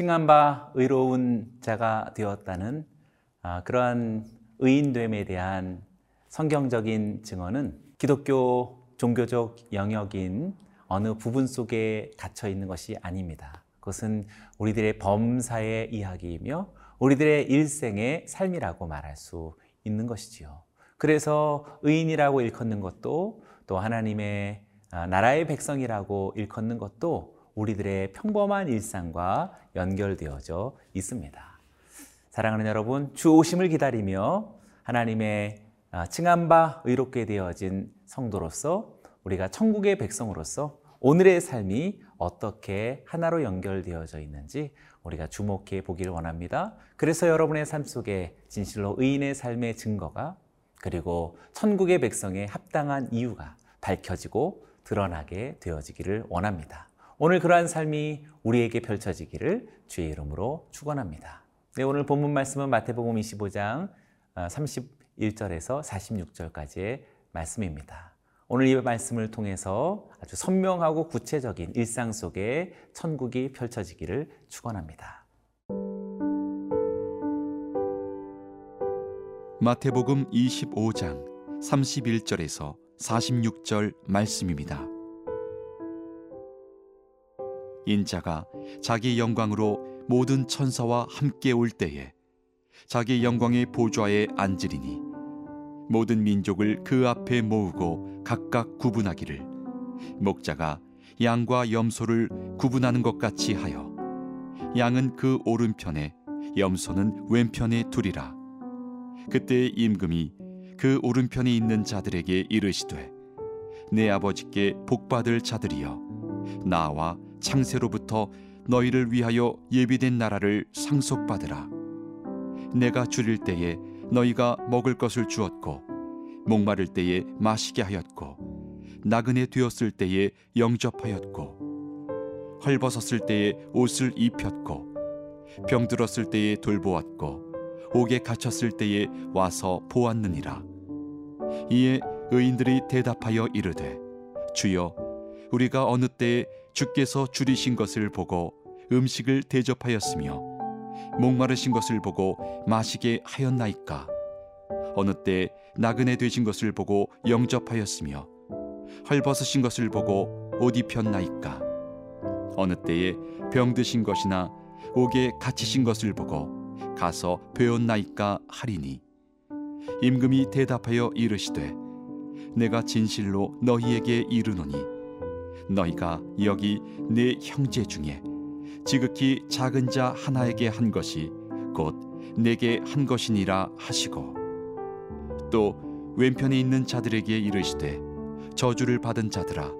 칭한 바 의로운 자가 되었다는 아, 그러한 의인됨에 대한 성경적인 증언은 기독교 종교적 영역인 어느 부분 속에 갇혀 있는 것이 아닙니다. 그것은 우리들의 범사의 이야기이며 우리들의 일생의 삶이라고 말할 수 있는 것이지요. 그래서 의인이라고 일컫는 것도 또 하나님의 아, 나라의 백성이라고 일컫는 것도 우리들의 평범한 일상과 연결되어져 있습니다. 사랑하는 여러분, 주 오심을 기다리며 하나님의 아, 칭한 바 의롭게 되어진 성도로서 우리가 천국의 백성으로서 오늘의 삶이 어떻게 하나로 연결되어져 있는지 우리가 주목해 보기를 원합니다. 그래서 여러분의 삶 속에 진실로 의인의 삶의 증거가 그리고 천국의 백성의 합당한 이유가 밝혀지고 드러나게 되어지기를 원합니다. 오늘 그러한 삶이 우리에게 펼쳐지기를 주의 이름으로 축원합니다. 네, 오늘 본문 말씀은 마태복음 25장 31절에서 아, 46절까지의 말씀입니다. 오늘 이 말씀을 통해서 아주 선명하고 구체적인 일상 속에 천국이 펼쳐지기를 축원합니다. 마태복음 25장 31절에서 46절 말씀입니다. 인자가 자기 영광으로 모든 천사와 함께 올 때에 자기 영광의 보좌에 앉으리니 모든 민족을 그 앞에 모으고 각각 구분하기를 목자가 양과 염소를 구분하는 것 같이 하여 양은 그 오른편에 염소는 왼편에 두리라. 그때 임금이 그 오른편에 있는 자들에게 이르시되 내 아버지께 복받을 자들이여 나와 창세로부터 너희를 위하여 예비된 나라를 상속받으라. 내가 줄일 때에 너희가 먹을 것을 주었고 목마를 때에 마시게 하였고 나그네 되었을 때에 영접하였고 헐벗었을 때에 옷을 입혔고 병들었을 때에 돌보았고 옥에 갇혔을 때에 와서 보았느니라. 이에 의인들이 대답하여 이르되 주여 우리가 어느 때에 주께서 줄이신 것을 보고 음식을 대접하였으며 목마르신 것을 보고 마시게 하였나이까? 어느 때 나그네 되신 것을 보고 영접하였으며 헐벗으신 것을 보고 옷 입혔나이까? 어느 때에 병드신 것이나 옥에 갇히신 것을 보고 가서 배웠나이까 하리니? 임금이 대답하여 이르시되 내가 진실로 너희에게 이르노니 너희가 여기 내 형제 중에 지극히 작은 자 하나에게 한 것이 곧 내게 한 것이니라 하시고 또 왼편에 있는 자들에게 이르시되 저주를 받은 자들아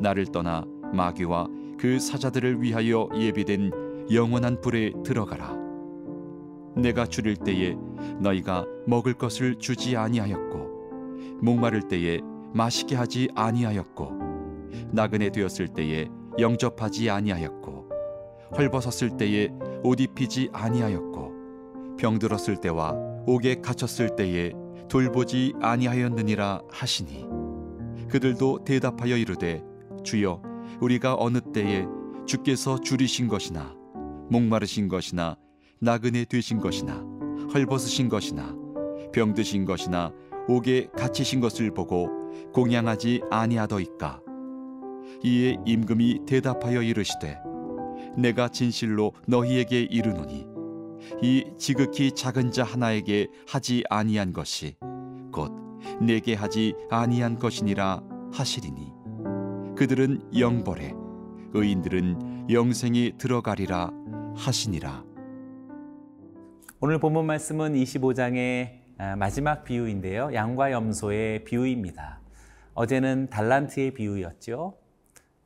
나를 떠나 마귀와 그 사자들을 위하여 예비된 영원한 불에 들어가라. 내가 줄일 때에 너희가 먹을 것을 주지 아니하였고 목마를 때에 마시게 하지 아니하였고 나그네 되었을 때에 영접하지 아니하였고 헐벗었을 때에 옷 입히지 아니하였고 병들었을 때와 옥에 갇혔을 때에 돌보지 아니하였느니라 하시니 그들도 대답하여 이르되 주여 우리가 어느 때에 주께서 줄이신 것이나 목마르신 것이나 나그네 되신 것이나 헐벗으신 것이나 병드신 것이나 옥에 갇히신 것을 보고 공양하지 아니하더이까 이에 임금이 대답하여 이르시되 내가 진실로 너희에게 이르노니 이 지극히 작은 자 하나에게 하지 아니한 것이 곧 내게 하지 아니한 것이니라 하시리니 그들은 영벌에 의인들은 영생에 들어가리라 하시니라 오늘 본문 말씀은 25장의 아, 마지막 비유인데요. 양과 염소의 비유입니다. 어제는 달란트의 비유였죠.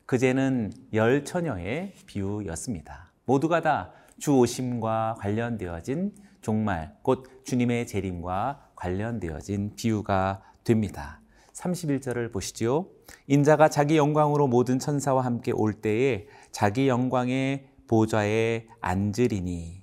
그제는 열 처녀의 비유였습니다. 모두가 다 주 오심과 관련되어진 종말, 곧 주님의 재림과 관련되어진 비유가 됩니다. 31절을 보시죠. 인자가 자기 영광으로 모든 천사와 함께 올 때에 자기 영광의 보좌에 앉으리니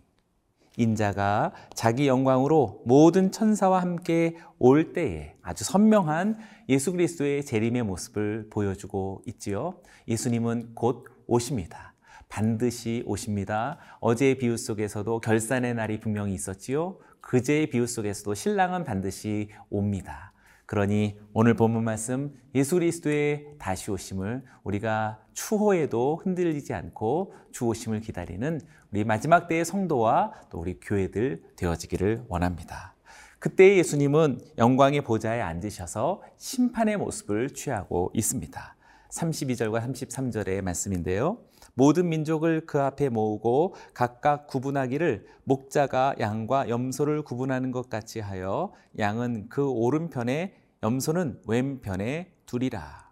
인자가 자기 영광으로 모든 천사와 함께 올 때에 아주 선명한 예수 그리스도의 재림의 모습을 보여주고 있지요. 예수님은 곧 오십니다. 반드시 오십니다. 어제의 비유 속에서도 결산의 날이 분명히 있었지요. 그제의 비유 속에서도 신랑은 반드시 옵니다. 그러니 오늘 본문 말씀 예수 그리스도의 다시 오심을 우리가 추호에도 흔들리지 않고 주 오심을 기다리는 우리 마지막 때의 성도와 또 우리 교회들 되어지기를 원합니다. 그때 예수님은 영광의 보좌에 앉으셔서 심판의 모습을 취하고 있습니다. 32절과 33절의 말씀인데요. 모든 민족을 그 앞에 모으고 각각 구분하기를 목자가 양과 염소를 구분하는 것 같이 하여 양은 그 오른편에 염소는 왼편에 두리라.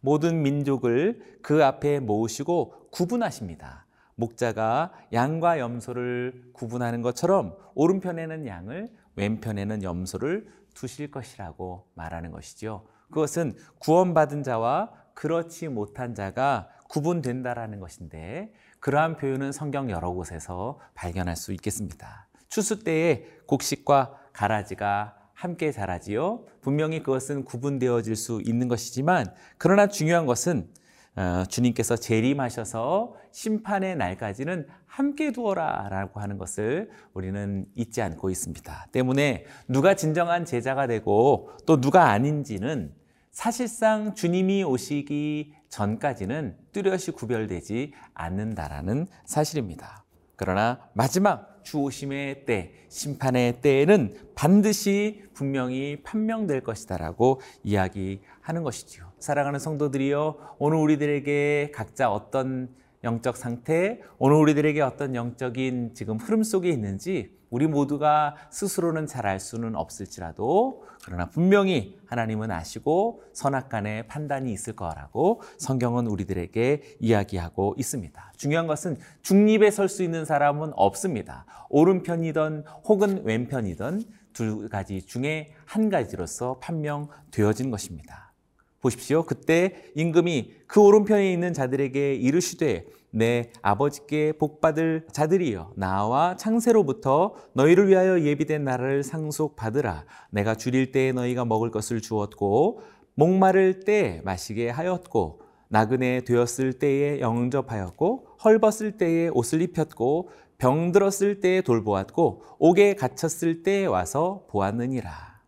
모든 민족을 그 앞에 모으시고 구분하십니다. 목자가 양과 염소를 구분하는 것처럼 오른편에는 양을 왼편에는 염소를 두실 것이라고 말하는 것이죠. 그것은 구원받은 자와 그렇지 못한 자가 구분된다라는 것인데 그러한 표현은 성경 여러 곳에서 발견할 수 있겠습니다. 추수 때에 곡식과 가라지가 함께 자라지요. 분명히 그것은 구분되어질 수 있는 것이지만 그러나 중요한 것은 어, 주님께서 재림하셔서 심판의 날까지는 함께 두어라 라고 하는 것을 우리는 잊지 않고 있습니다. 때문에 누가 진정한 제자가 되고 또 누가 아닌지는 사실상 주님이 오시기 전까지는 뚜렷이 구별되지 않는다라는 사실입니다. 그러나 마지막 주 오심의 때, 심판의 때에는 반드시 분명히 판명될 것이다라고 이야기하는 것이지요. 사랑하는 성도들이여, 오늘 우리들에게 각자 어떤 영적 상태, 오늘 우리들에게 어떤 영적인 지금 흐름 속에 있는지 우리 모두가 스스로는 잘 알 수는 없을지라도 그러나 분명히 하나님은 아시고 선악간의 판단이 있을 거라고 성경은 우리들에게 이야기하고 있습니다. 중요한 것은 중립에 설 수 있는 사람은 없습니다. 오른편이든 혹은 왼편이든 두 가지 중에 한 가지로서 판명되어진 것입니다. 보십시오. 그때 임금이 그 오른편에 있는 자들에게 이르시되 내 아버지께 복받을 자들이여 나와 창세로부터 너희를 위하여 예비된 나라를 상속받으라 내가 줄일 때에 너희가 먹을 것을 주었고 목마를 때 마시게 하였고 나그네 되었을 때에 영접하였고 헐벗을 때에 옷을 입혔고 병들었을 때에 돌보았고 옥에 갇혔을 때에 와서 보았느니라.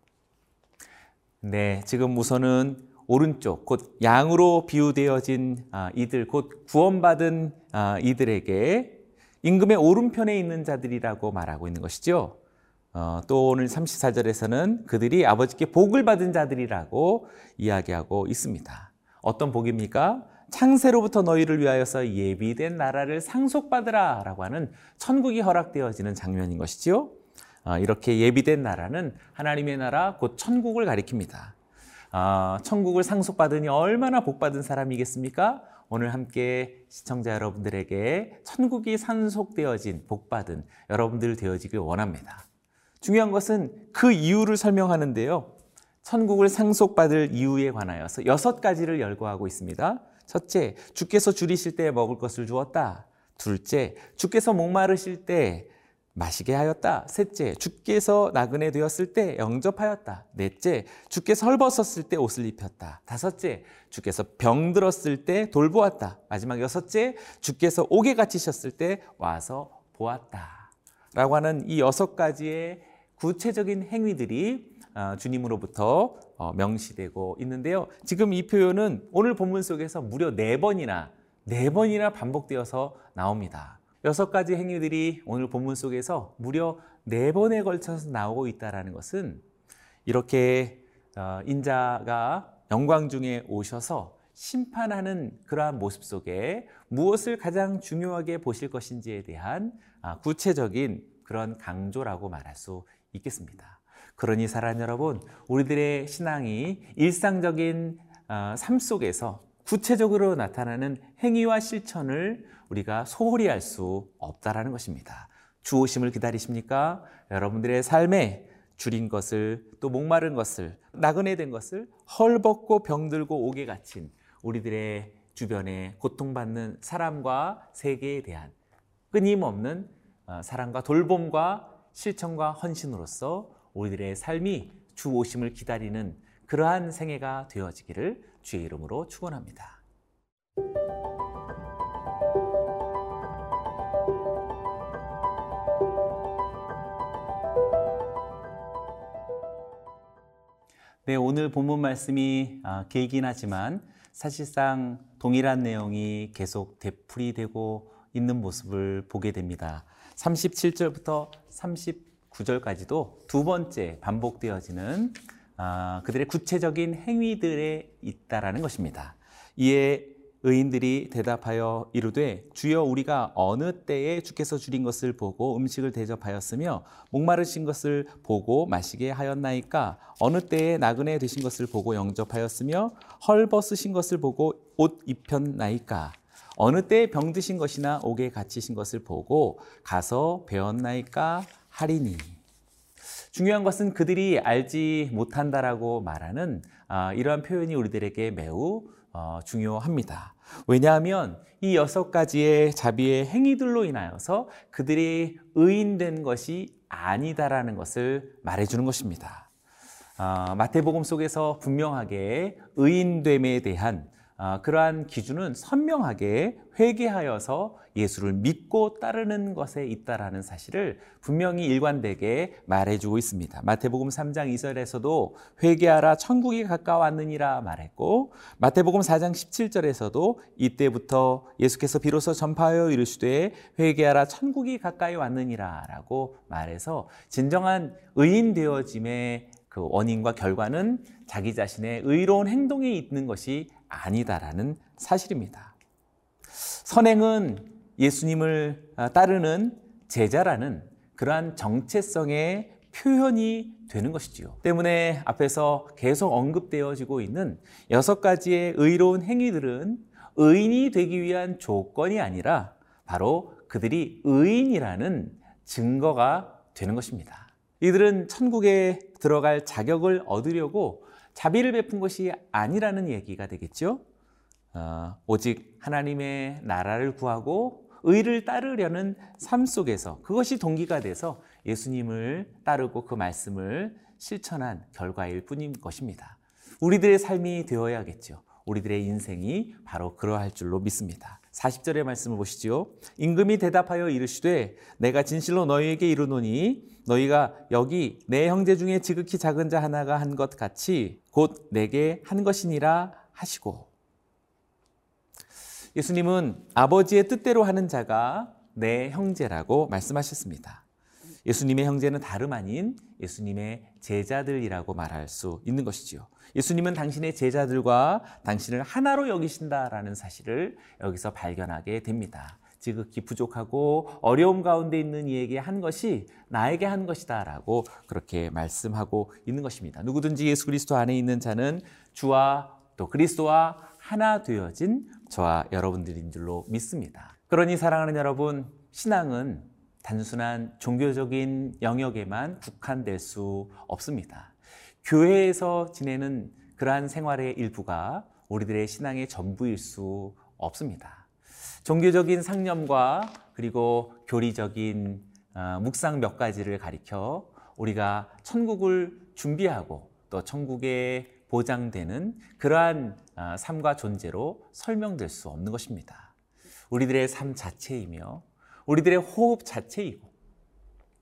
네, 지금 우선은 오른쪽 곧 양으로 비유되어진 아, 이들 곧 구원받은 아, 이들에게 임금의 오른편에 있는 자들이라고 말하고 있는 것이죠. 어, 또 오늘 34절에서는 그들이 아버지께 복을 받은 자들이라고 이야기하고 있습니다. 어떤 복입니까? 창세로부터 너희를 위하여서 예비된 나라를 상속받으라 라고 하는 천국이 허락되어지는 장면인 것이지요. 어, 이렇게 예비된 나라는 하나님의 나라 곧 천국을 가리킵니다. 아, 천국을 상속받으니 얼마나 복받은 사람이겠습니까? 오늘 함께 시청자 여러분들에게 천국이 상속되어진 복받은 여러분들 되어지길 원합니다. 중요한 것은 그 이유를 설명하는데요. 천국을 상속받을 이유에 관하여서 여섯 가지를 열거하고 있습니다. 첫째, 주께서 줄이실 때 먹을 것을 주었다. 둘째, 주께서 목마르실 때 마시게 하였다. 셋째, 주께서 나그네 되었을 때 영접하였다. 넷째, 주께서 헐벗었을 때 옷을 입혔다. 다섯째, 주께서 병들었을 때 돌보았다. 마지막 여섯째, 주께서 옥에 갇히셨을 때 와서 보았다. 라고 하는 이 여섯 가지의 구체적인 행위들이 어, 주님으로부터 어, 명시되고 있는데요. 지금 이 표현은 오늘 본문 속에서 무려 네 번이나 네 번이나 반복되어서 나옵니다. 여섯 가지 행위들이 오늘 본문 속에서 무려 네 번에 걸쳐서 나오고 있다는 것은 이렇게 어, 인자가 영광 중에 오셔서 심판하는 그러한 모습 속에 무엇을 가장 중요하게 보실 것인지에 대한 아, 구체적인 그런 강조라고 말할 수 있겠습니다. 그러니 사랑 여러분, 우리들의 신앙이 일상적인 어, 삶 속에서 구체적으로 나타나는 행위와 실천을 우리가 소홀히 할 수 없다라는 것입니다. 주오심을 기다리십니까? 여러분들의 삶에 줄인 것을 또 목마른 것을 나그네 된 것을 헐벗고 병들고 옥에 갇힌 우리들의 주변에 고통받는 사람과 세계에 대한 끊임없는 어, 사랑과 돌봄과 실천과 헌신으로서 우리들의 삶이 주 오심을 기다리는 그러한 생애가 되어지기를 주의 이름으로 축원합니다. 네, 오늘 본문 말씀이 아, 길긴 하지만 사실상 동일한 내용이 계속 되풀이되고 있는 모습을 보게 됩니다. 37절부터 39절까지도 두 번째 반복되어지는 그들의 구체적인 행위들에 있다라는 것입니다. 이에 의인들이 대답하여 이르되 주여 우리가 어느 때에 주께서 줄인 것을 보고 음식을 대접하였으며 목마르신 것을 보고 마시게 하였나이까? 어느 때에 나그네 되신 것을 보고 영접하였으며 헐벗으신 것을 보고 옷 입혔나이까? 어느 때에 병드신 것이나 옥에 갇히신 것을 보고 가서 배웠나이까? 하리니 중요한 것은 그들이 알지 못한다라고 말하는 아, 이러한 표현이 우리들에게 매우 어, 중요합니다. 왜냐하면 이 여섯 가지의 자비의 행위들로 인하여서 그들이 의인된 것이 아니다라는 것을 말해주는 것입니다. 아, 마태복음 속에서 분명하게 의인됨에 대한 아, 그러한 기준은 선명하게 회개하여서 예수를 믿고 따르는 것에 있다라는 사실을 분명히 일관되게 말해주고 있습니다. 마태복음 3장 2절에서도 회개하라 천국이 가까웠느니라 말했고 마태복음 4장 17절에서도 이때부터 예수께서 비로소 전파하여 이르시되 회개하라 천국이 가까이 왔느니라라고 말해서 진정한 의인 되어짐의 그 원인과 결과는 자기 자신의 의로운 행동에 있는 것이 아니다라는 사실입니다. 선행은 예수님을 아, 따르는 제자라는 그러한 정체성의 표현이 되는 것이지요. 때문에 앞에서 계속 언급되어지고 있는 여섯 가지의 의로운 행위들은 의인이 되기 위한 조건이 아니라 바로 그들이 의인이라는 증거가 되는 것입니다. 이들은 천국에 들어갈 자격을 얻으려고 자비를 베푼 것이 아니라는 얘기가 되겠죠. 어, 오직 하나님의 나라를 구하고 의를 따르려는 삶 속에서 그것이 동기가 돼서 예수님을 따르고 그 말씀을 실천한 결과일 뿐인 것입니다. 우리들의 삶이 되어야겠죠. 우리들의 인생이 바로 그러할 줄로 믿습니다. 40절의 말씀을 보시지요. 임금이 대답하여 이르시되 내가 진실로 너희에게 이르노니 너희가 여기 내 형제 중에 지극히 작은 자 하나가 한 것 같이 곧 내게 한 것이니라 하시고 예수님은 아버지의 뜻대로 하는 자가 내 형제라고 말씀하셨습니다. 예수님의 형제는 다름 아닌 예수님의 제자들이라고 말할 수 있는 것이지요. 예수님은 당신의 제자들과 당신을 하나로 여기신다라는 사실을 여기서 발견하게 됩니다. 지극히 부족하고 어려움 가운데 있는 이에게 한 것이 나에게 한 것이다라고 그렇게 말씀하고 있는 것입니다. 누구든지 예수 그리스도 안에 있는 자는 주와 또 그리스도와 하나 되어진 저와 여러분들인 줄로 믿습니다. 그러니 사랑하는 여러분, 신앙은 단순한 종교적인 영역에만 국한될 수 없습니다. 교회에서 지내는 그러한 생활의 일부가 우리들의 신앙의 전부일 수 없습니다. 종교적인 상념과 그리고 교리적인 어, 묵상 몇 가지를 가리켜 우리가 천국을 준비하고 또 천국에 보장되는 그러한 어, 삶과 존재로 설명될 수 없는 것입니다. 우리들의 삶 자체이며 우리들의 호흡 자체이고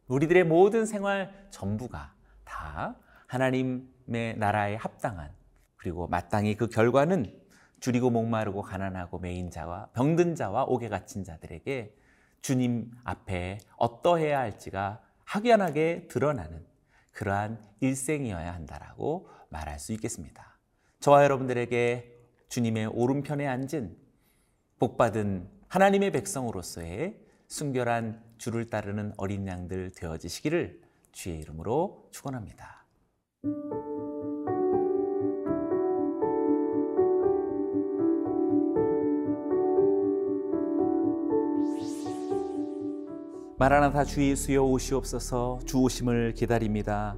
우리들의 모든 생활 전부가 다 하나님의 나라에 합당한 그리고 마땅히 그 결과는 줄이고 목마르고 가난하고 메인 자와 병든 자와 옥에 갇힌 자들에게 주님 앞에 어떠해야 할지가 확연하게 드러나는 그러한 일생이어야 한다라고 말할 수 있겠습니다. 저와 여러분들에게 주님의 오른편에 앉은 복받은 하나님의 백성으로서의 순결한 주를 따르는 어린 양들 되어지시기를 주의 이름으로 축원합니다. 마라나타 주 예수여 오시옵소서 주 오심을 기다립니다.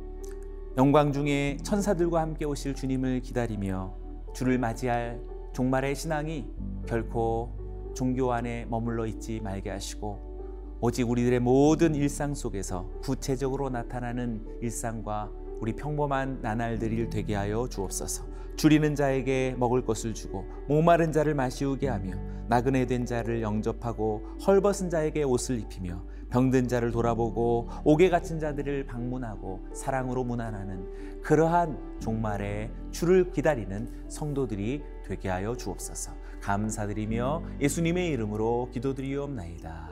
영광 중에 천사들과 함께 오실 주님을 기다리며 주를 맞이할 종말의 신앙이 결코 종교 안에 머물러 있지 말게 하시고 오직 우리들의 모든 일상 속에서 구체적으로 나타나는 일상과 우리 평범한 나날들이 되게 하여 주옵소서. 줄이는 자에게 먹을 것을 주고 목마른 자를 마시우게 하며 나그네 된 자를 영접하고 헐벗은 자에게 옷을 입히며 병든 자를 돌아보고 옥에 갇힌 자들을 방문하고 사랑으로 문안하는 그러한 종말에 주를 기다리는 성도들이 되게 하여 주옵소서. 감사드리며 예수님의 이름으로 기도드리옵나이다.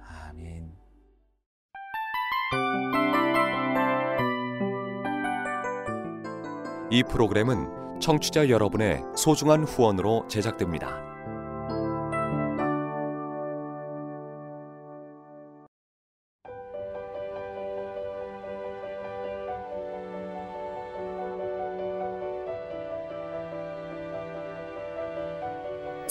아멘. 이 프로그램은 청취자 여러분의 소중한 후원으로 제작됩니다.